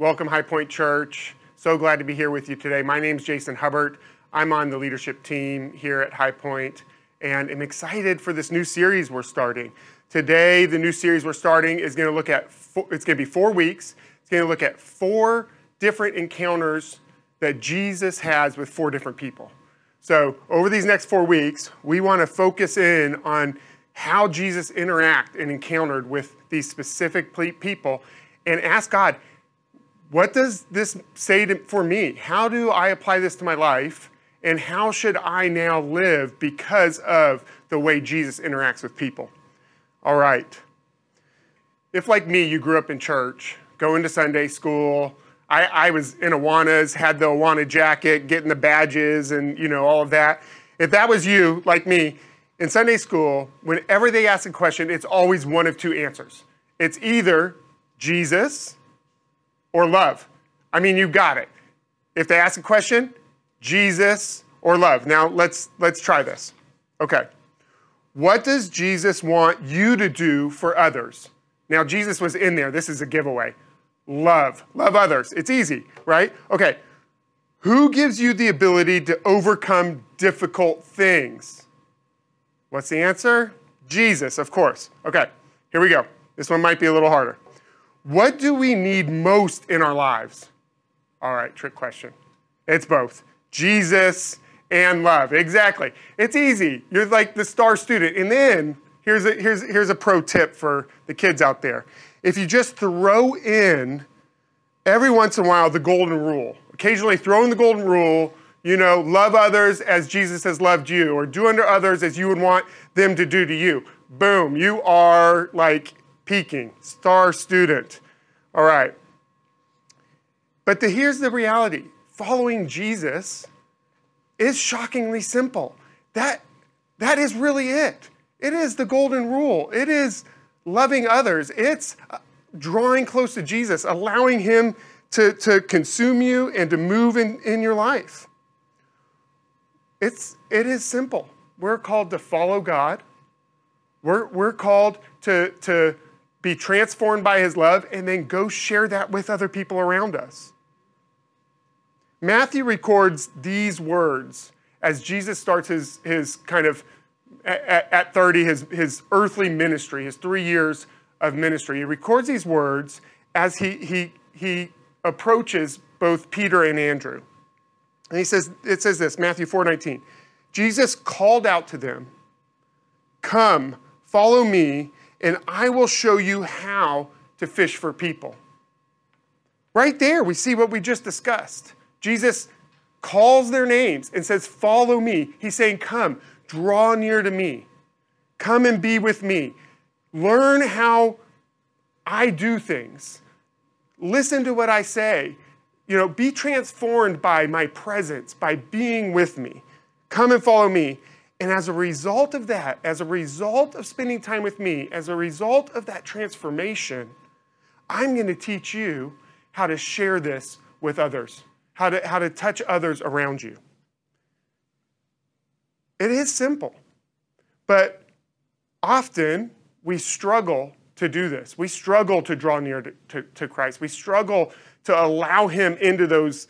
Welcome, High Point Church. So glad to be here with you today. My name is Jason Hubbard. I'm on the leadership team here at High Point, and I'm excited for this new series we're starting. Today, the new series we're starting is going to look at, four, it's going to be four weeks. It's going to look at four different encounters that Jesus has with four different people. So, over these next four weeks, we want to focus in on how Jesus interacted and encountered with these specific people and ask God, what does this say to, for me? How do I apply this to my life? And how should I now live because of the way Jesus interacts with people? All right. If, like me, you grew up in church, going to Sunday school, I, I was in Awanas, had the Awana jacket, getting the badges, and you know all of that. If that was you, like me, in Sunday school, whenever they ask a question, it's always one of two answers. It's either Jesus or love. I mean, you got it. If they ask a question, Jesus or love. Now let's let's try this. Okay. What does Jesus want you to do for others? Now Jesus was in there. This is a giveaway. Love. Love others. It's easy, right? Okay. Who gives you the ability to overcome difficult things? What's the answer? Jesus, of course. Okay. Here we go. This one might be a little harder. What do we need most in our lives? All right, trick question. It's both Jesus and love. Exactly. It's easy. You're like the star student. And then here's a, here's, here's a pro tip for the kids out there. If you just throw in every once in a while the golden rule, occasionally throw in the golden rule, you know, love others as Jesus has loved you, or do unto others as you would want them to do to you. Boom, you are like peaking, star student. All right. But the, here's the reality following Jesus is shockingly simple. That, that is really it. It is the golden rule. It is loving others. It's uh, drawing close to Jesus, allowing Him to, to consume you and to move in, in your life. It's, it is simple. We're called to follow God. We're, we're called to, to be transformed by his love, and then go share that with other people around us. Matthew records these words as Jesus starts his, his kind of, at, at 30, his, his earthly ministry, his three years of ministry. He records these words as he, he, he approaches both Peter and Andrew. And he says, it says this, Matthew 4:19. Jesus called out to them, Come, follow me, and I will show you how to fish for people. Right there, we see what we just discussed. Jesus calls their names and says, Follow me. He's saying, Come, draw near to me. Come and be with me. Learn how I do things. Listen to what I say. You know, be transformed by my presence, by being with me. Come and follow me. And as a result of that, as a result of spending time with me, as a result of that transformation, I'm going to teach you how to share this with others, how to, how to touch others around you. It is simple, but often we struggle to do this. We struggle to draw near to, to, to Christ. We struggle to allow Him into those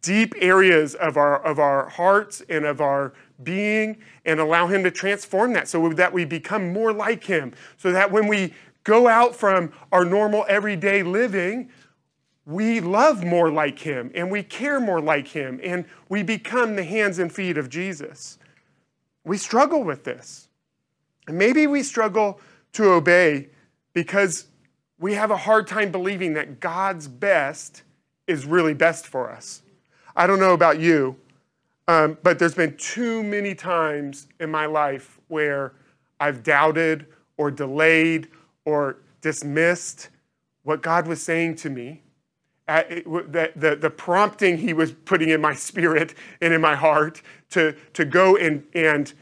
deep areas of our, of our hearts and of our being and allow Him to transform that so that we become more like Him. So that when we go out from our normal everyday living, we love more like Him and we care more like Him and we become the hands and feet of Jesus. We struggle with this. And maybe we struggle to obey because we have a hard time believing that God's best is really best for us. I don't know about you, um, but there's been too many times in my life where I've doubted or delayed or dismissed what God was saying to me. the, the, the prompting he was putting in my spirit and in my heart to, to go and, and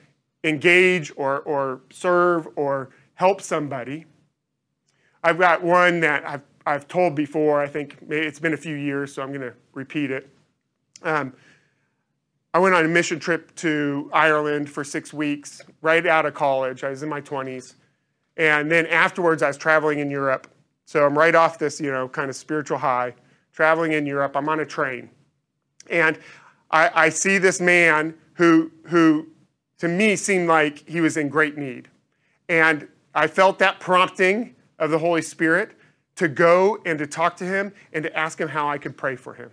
engage or, or serve or help somebody. I've got one that I've, I've told before. I think it's been a few years, so I'm going to repeat it. Um, I went on a mission trip to Ireland for six weeks, right out of college. I was in my 20s. And then afterwards, I was traveling in Europe. So I'm right off this, you know, kind of spiritual high. traveling in Europe. I'm on a train. And I, I see this man who, who, to me, seemed like he was in great need. And I felt that prompting of the Holy Spirit to go and to talk to him and to ask him how I could pray for him.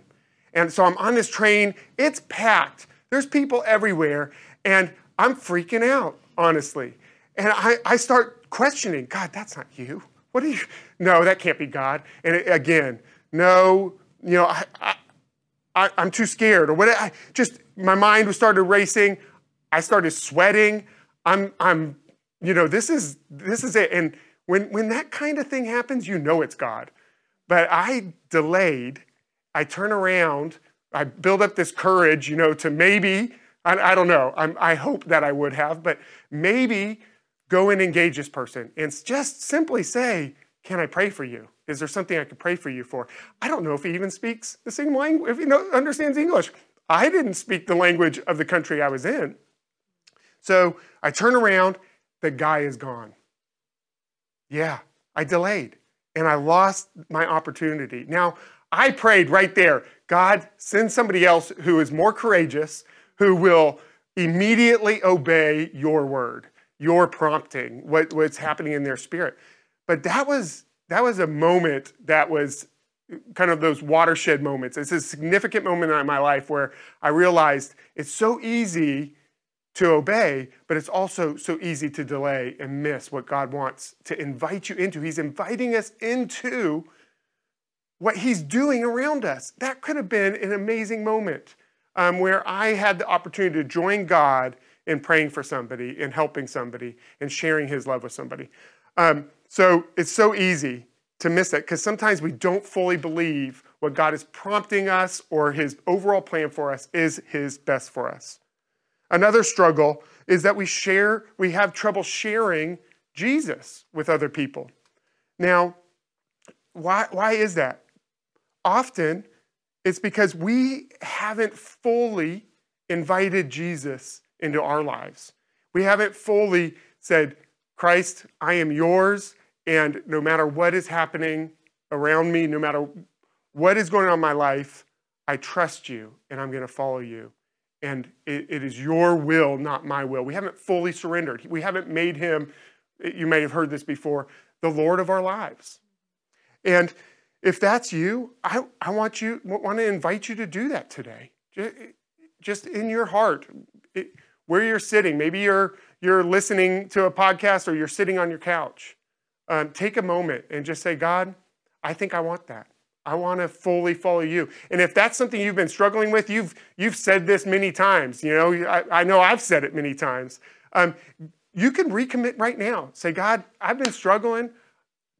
And so I'm on this train, it's packed. There's people everywhere, and I'm freaking out, honestly. And I, I start questioning God, that's not you. What are you? No, that can't be God. And it, again, no, you know, I, I, am too scared. Or what? I just, my mind was started racing. I started sweating. I'm, I'm, you know, this is, this is it. And when, when that kind of thing happens, you know it's God. But I delayed. I turn around. I build up this courage, you know, to maybe, I, I don't know, I'm, I hope that I would have, but maybe go and engage this person and just simply say, Can I pray for you? Is there something I could pray for you for? I don't know if he even speaks the same language, if he understands English. I didn't speak the language of the country I was in. So I turn around, the guy is gone. Yeah, I delayed and I lost my opportunity. Now, I prayed right there God, send somebody else who is more courageous, who will immediately obey your word, your prompting, what, what's happening in their spirit. But that was that was a moment that was kind of those watershed moments. It's a significant moment in my life where I realized it's so easy to obey, but it's also so easy to delay and miss what God wants to invite you into. He's inviting us into what He's doing around us. That could have been an amazing moment um, where I had the opportunity to join God in praying for somebody, in helping somebody, and sharing His love with somebody. Um, so it's so easy to miss it because sometimes we don't fully believe what God is prompting us or his overall plan for us is his best for us. Another struggle is that we share, we have trouble sharing Jesus with other people. Now, why, why is that? Often it's because we haven't fully invited Jesus into our lives. We haven't fully said, Christ, I am yours. And no matter what is happening around me, no matter what is going on in my life, I trust you and I'm going to follow you. And it, it is your will, not my will. We haven't fully surrendered. We haven't made him, you may have heard this before, the Lord of our lives. And if that's you, I, I want you want to invite you to do that today. Just in your heart, where you're sitting. Maybe you're you're listening to a podcast or you're sitting on your couch um, take a moment and just say, God, I think I want that. I want to fully follow you. And if that's something you've been struggling with, you've, you've said this many times. You know, I, I know I've said it many times. Um, you can recommit right now. Say, God, I've been struggling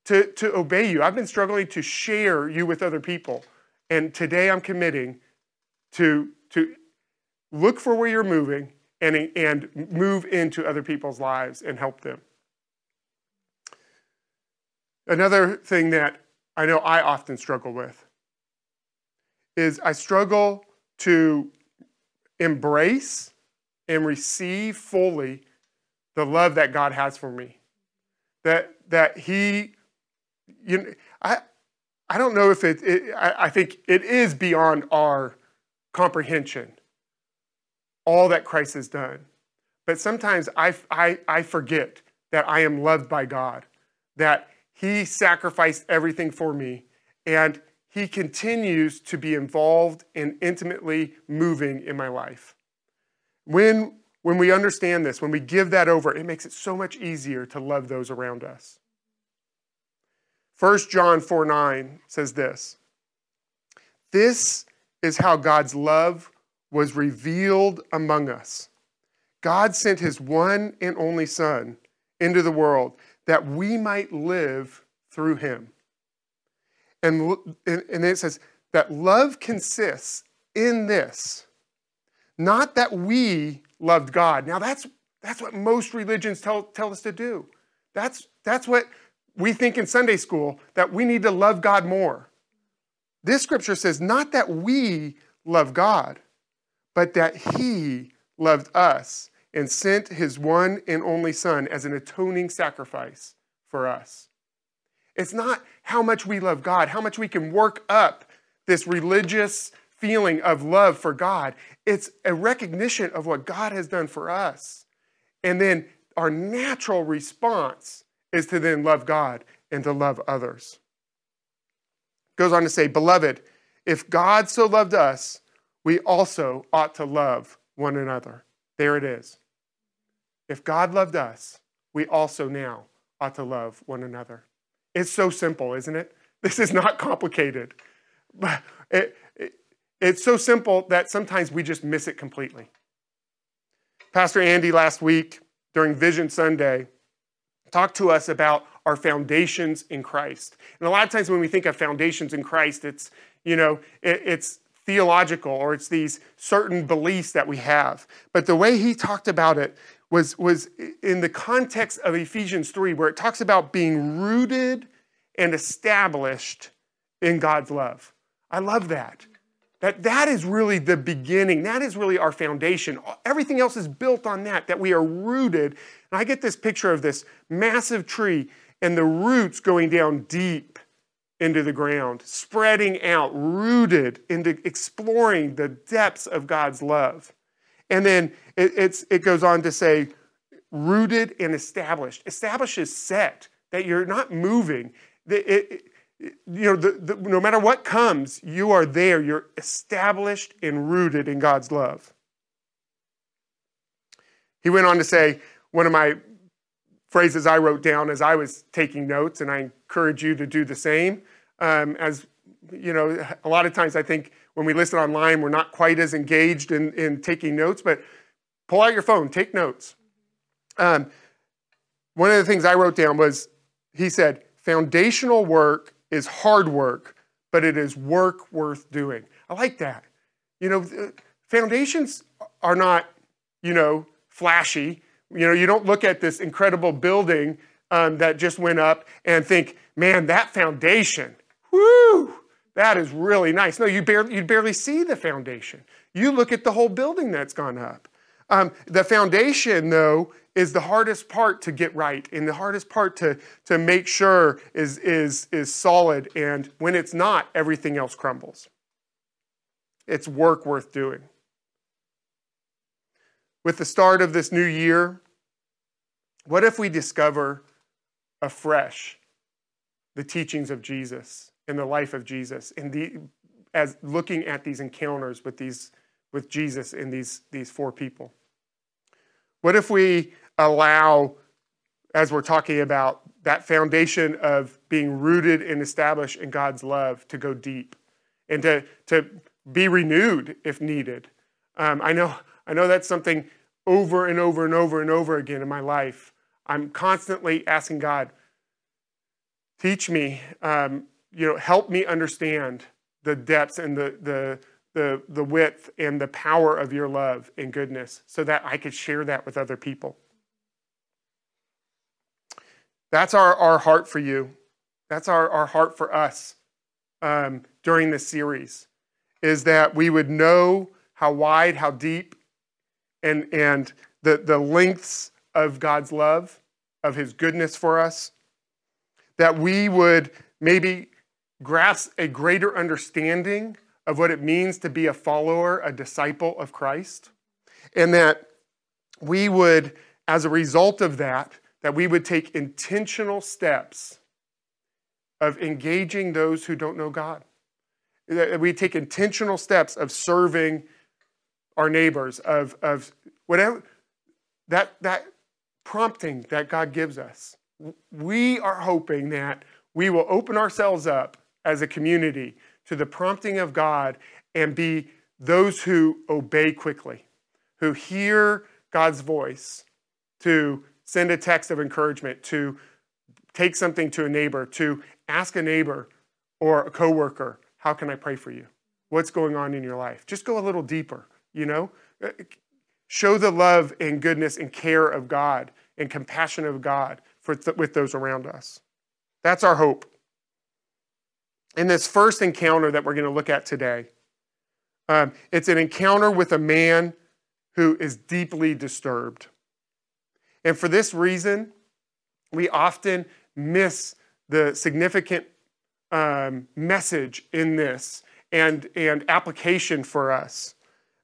to, to obey you. I've been struggling to share you with other people. And today I'm committing to, to look for where you're moving and, and move into other people's lives and help them. Another thing that I know I often struggle with is I struggle to embrace and receive fully the love that God has for me. That that He, you I I don't know if it, it I, I think it is beyond our comprehension. All that Christ has done, but sometimes I I, I forget that I am loved by God. That he sacrificed everything for me, and He continues to be involved and intimately moving in my life. When, when we understand this, when we give that over, it makes it so much easier to love those around us. 1 John 4 9 says this This is how God's love was revealed among us. God sent his one and only Son into the world that we might live through him. And, and it says that love consists in this, not that we loved God. Now, that's, that's what most religions tell, tell us to do. That's, that's what we think in Sunday school, that we need to love God more. This scripture says not that we love God, but that He loved us and sent his one and only Son as an atoning sacrifice for us. It's not how much we love God, how much we can work up this religious feeling of love for God. It's a recognition of what God has done for us. And then our natural response is to then love God and to love others. Goes on to say, Beloved, if God so loved us, we also ought to love one another. There it is. If God loved us, we also now ought to love one another. It's so simple, isn't it? This is not complicated. But it, it's so simple that sometimes we just miss it completely. Pastor Andy last week during Vision Sunday talked to us about our foundations in Christ. And a lot of times when we think of foundations in Christ, it's, you know, it, it's theological or it's these certain beliefs that we have. But the way he talked about it was, was in the context of Ephesians 3, where it talks about being rooted and established in God's love. I love that. That, that is really the beginning. That is really our foundation. Everything else is built on that, that we are rooted. And I get this picture of this massive tree and the roots going down deep into the ground, spreading out, rooted into exploring the depths of God's love. And then it, it goes on to say, rooted and established. Established is set, that you're not moving. It, it, you know, the, the, no matter what comes, you are there. You're established and rooted in God's love. He went on to say, one of my phrases I wrote down as I was taking notes, and I encourage you to do the same. Um, as you know, a lot of times I think when we listen online, we're not quite as engaged in, in taking notes, but pull out your phone, take notes. Um, one of the things I wrote down was he said, foundational work is hard work, but it is work worth doing. I like that. You know, foundations are not, you know, flashy. You know, you don't look at this incredible building um, that just went up and think, man, that foundation, whoo, that is really nice. No, you barely, you barely see the foundation. You look at the whole building that's gone up. Um, the foundation, though, is the hardest part to get right and the hardest part to, to make sure is, is, is solid. And when it's not, everything else crumbles. It's work worth doing. With the start of this new year, what if we discover afresh the teachings of Jesus and the life of Jesus and the, as looking at these encounters with, these, with Jesus and these, these four people? What if we allow, as we're talking about, that foundation of being rooted and established in God's love to go deep and to, to be renewed if needed. Um, I, know, I know that's something over and over and over and over again in my life. I'm constantly asking God, teach me, um, you know, help me understand the depths and the, the, the, the width and the power of your love and goodness so that I could share that with other people. That's our, our heart for you. That's our, our heart for us um, during this series, is that we would know how wide, how deep, and, and the, the lengths of God's love, of His goodness for us, that we would maybe grasp a greater understanding of what it means to be a follower, a disciple of Christ, and that we would, as a result of that, that we would take intentional steps of engaging those who don't know God. That we take intentional steps of serving our neighbors, of, of whatever that, that prompting that God gives us. We are hoping that we will open ourselves up as a community to the prompting of God and be those who obey quickly, who hear God's voice to send a text of encouragement, to take something to a neighbor, to ask a neighbor or a coworker, how can I pray for you? What's going on in your life? Just go a little deeper, you know? Show the love and goodness and care of God and compassion of God for th- with those around us. That's our hope. In this first encounter that we're going to look at today, um, it's an encounter with a man who is deeply disturbed. And for this reason, we often miss the significant um, message in this and, and application for us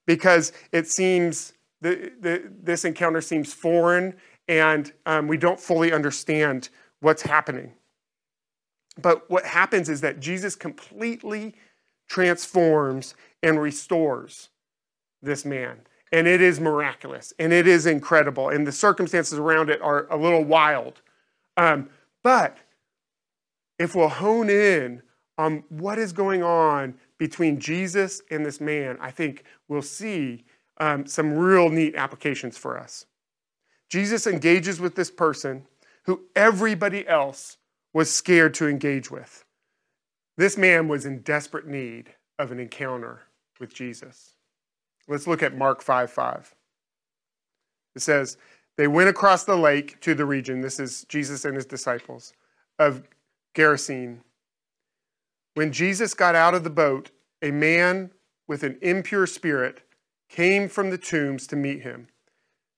because it seems the, the, this encounter seems foreign and um, we don't fully understand what's happening. But what happens is that Jesus completely transforms and restores this man. And it is miraculous and it is incredible. And the circumstances around it are a little wild. Um, but if we'll hone in on what is going on between Jesus and this man, I think we'll see um, some real neat applications for us. Jesus engages with this person who everybody else was scared to engage with. This man was in desperate need of an encounter with Jesus. Let's look at Mark 5 5. It says, They went across the lake to the region, this is Jesus and his disciples, of Gerasene. When Jesus got out of the boat, a man with an impure spirit came from the tombs to meet him.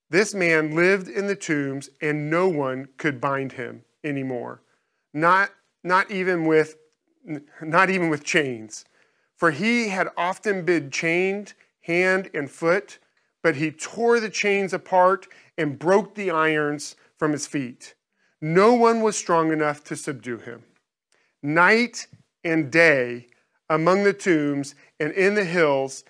This man lived in the tombs, and no one could bind him anymore, not, not, even, with, not even with chains. For he had often been chained hand and foot, but he tore the chains apart and broke the irons from his feet. No one was strong enough to subdue him. Night and day, among the tombs and in the hills,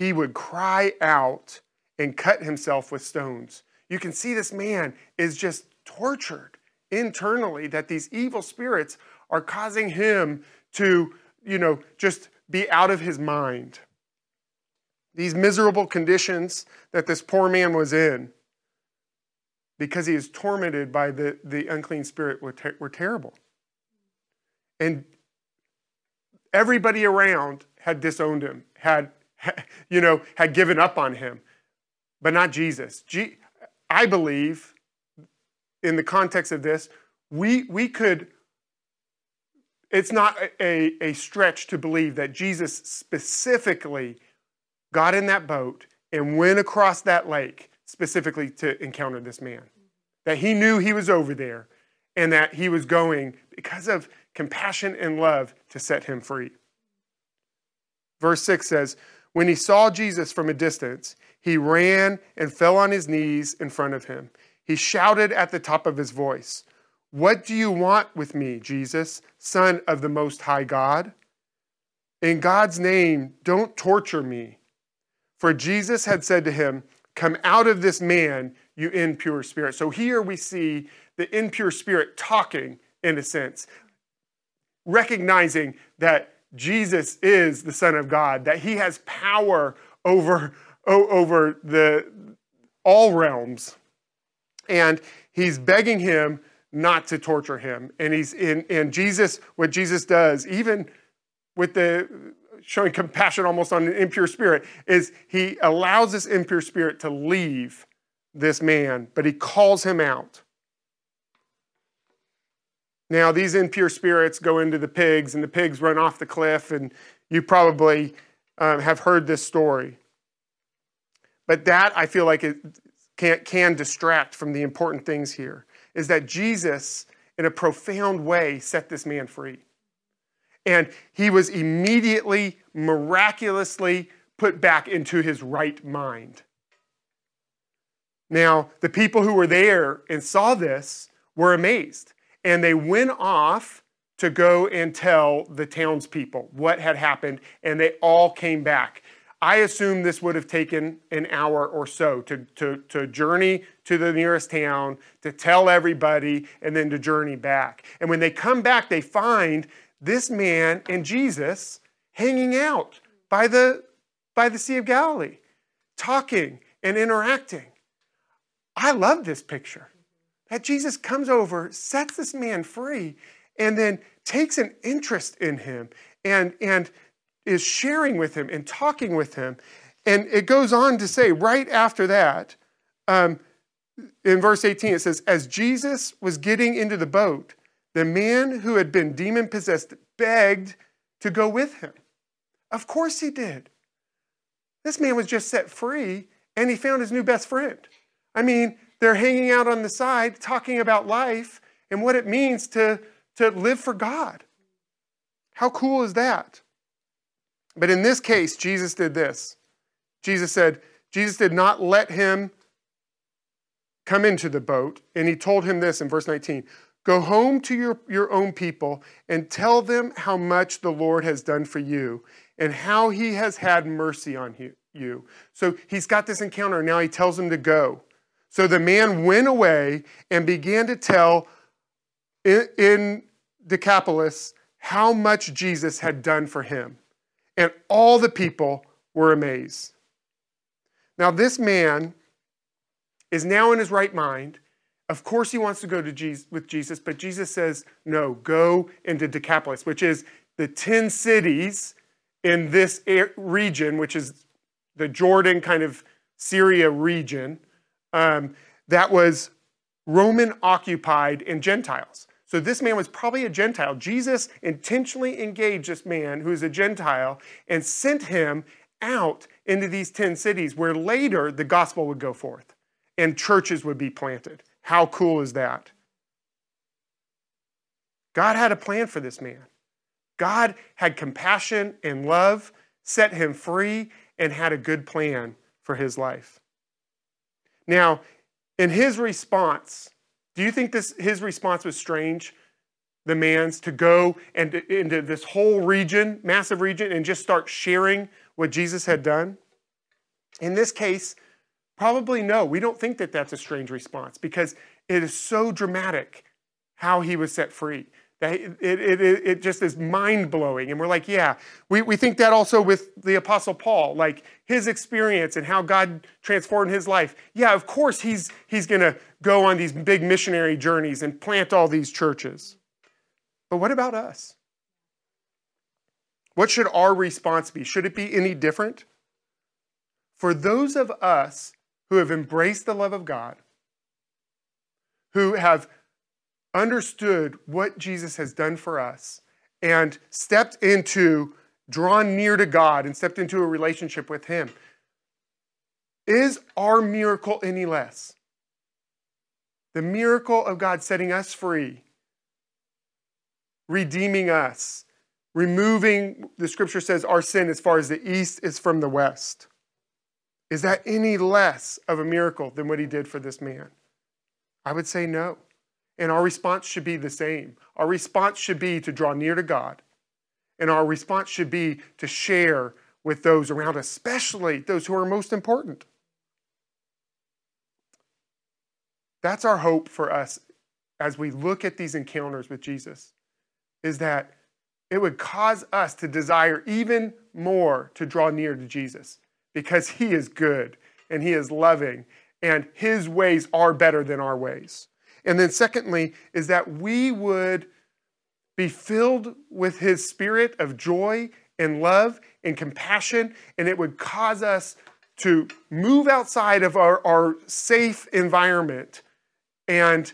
he would cry out and cut himself with stones. You can see this man is just tortured internally, that these evil spirits are causing him to, you know, just be out of his mind. These miserable conditions that this poor man was in, because he is tormented by the, the unclean spirit, were, ter- were terrible. And everybody around had disowned him, had you know, had given up on him, but not Jesus. I believe, in the context of this, we, we could, it's not a, a stretch to believe that Jesus specifically got in that boat and went across that lake specifically to encounter this man. That he knew he was over there and that he was going because of compassion and love to set him free. Verse 6 says, when he saw Jesus from a distance, he ran and fell on his knees in front of him. He shouted at the top of his voice, What do you want with me, Jesus, Son of the Most High God? In God's name, don't torture me. For Jesus had said to him, Come out of this man, you impure spirit. So here we see the impure spirit talking, in a sense, recognizing that Jesus is the Son of God, that he has power over, over the, all realms. And he's begging him not to torture him. And he's in and Jesus, what Jesus does, even with the showing compassion almost on an impure spirit, is he allows this impure spirit to leave this man, but he calls him out. Now, these impure spirits go into the pigs, and the pigs run off the cliff, and you probably um, have heard this story. But that, I feel like, it can, can distract from the important things here is that Jesus, in a profound way, set this man free. And he was immediately, miraculously put back into his right mind. Now, the people who were there and saw this were amazed. And they went off to go and tell the townspeople what had happened, and they all came back. I assume this would have taken an hour or so to, to, to journey to the nearest town, to tell everybody, and then to journey back. And when they come back, they find this man and Jesus hanging out by the, by the Sea of Galilee, talking and interacting. I love this picture that Jesus comes over, sets this man free, and then takes an interest in him and, and is sharing with him and talking with him. And it goes on to say, right after that, um, in verse 18, it says, As Jesus was getting into the boat, the man who had been demon possessed begged to go with him. Of course he did. This man was just set free and he found his new best friend. I mean, they're hanging out on the side talking about life and what it means to, to live for God. How cool is that? But in this case, Jesus did this. Jesus said, Jesus did not let him come into the boat. And he told him this in verse 19 Go home to your, your own people and tell them how much the Lord has done for you and how he has had mercy on you. So he's got this encounter. Now he tells him to go. So the man went away and began to tell in, in Decapolis how much Jesus had done for him. And all the people were amazed. Now, this man is now in his right mind. Of course, he wants to go to Jesus, with Jesus, but Jesus says, no, go into Decapolis, which is the 10 cities in this region, which is the Jordan kind of Syria region, um, that was Roman occupied and Gentiles. So this man was probably a Gentile. Jesus intentionally engaged this man who is a Gentile and sent him out into these 10 cities where later the gospel would go forth and churches would be planted. How cool is that? God had a plan for this man. God had compassion and love, set him free, and had a good plan for his life. Now, in his response, do you think this, his response was strange? The man's to go and into this whole region, massive region, and just start sharing what Jesus had done? In this case, probably no. We don't think that that's a strange response because it is so dramatic how he was set free. It, it, it just is mind blowing. And we're like, yeah, we, we think that also with the Apostle Paul, like his experience and how God transformed his life. Yeah, of course, he's, he's going to go on these big missionary journeys and plant all these churches. But what about us? What should our response be? Should it be any different? For those of us who have embraced the love of God, who have understood what Jesus has done for us, and stepped into, drawn near to God, and stepped into a relationship with Him, is our miracle any less? The miracle of God setting us free, redeeming us, removing, the scripture says, our sin as far as the east is from the west. Is that any less of a miracle than what he did for this man? I would say no. And our response should be the same. Our response should be to draw near to God. And our response should be to share with those around us, especially those who are most important. That's our hope for us as we look at these encounters with Jesus, is that it would cause us to desire even more to draw near to Jesus because he is good and he is loving and his ways are better than our ways. And then, secondly, is that we would be filled with his spirit of joy and love and compassion, and it would cause us to move outside of our, our safe environment and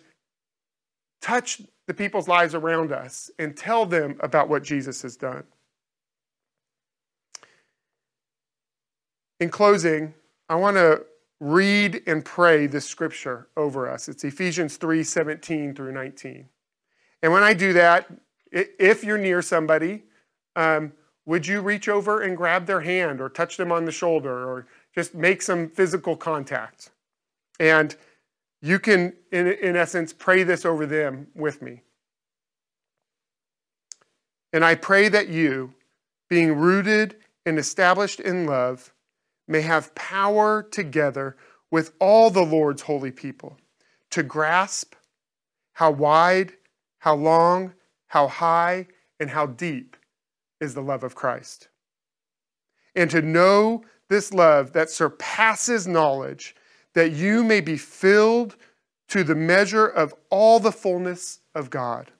touch the people's lives around us and tell them about what Jesus has done. In closing, I want to read and pray this scripture over us. It's Ephesians 3 17 through 19. And when I do that, if you're near somebody, um, would you reach over and grab their hand or touch them on the shoulder or just make some physical contact? And you can, in, in essence, pray this over them with me. And I pray that you, being rooted and established in love, may have power together with all the Lord's holy people to grasp how wide, how long, how high, and how deep is the love of Christ. And to know this love that surpasses knowledge that you may be filled to the measure of all the fullness of God.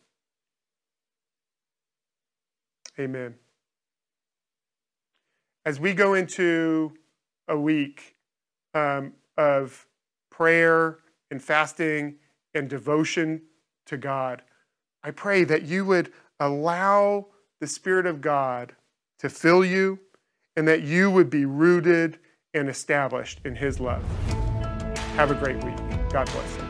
Amen. As we go into a week um, of prayer and fasting and devotion to God, I pray that you would allow the Spirit of God to fill you and that you would be rooted and established in His love. Have a great week. God bless you.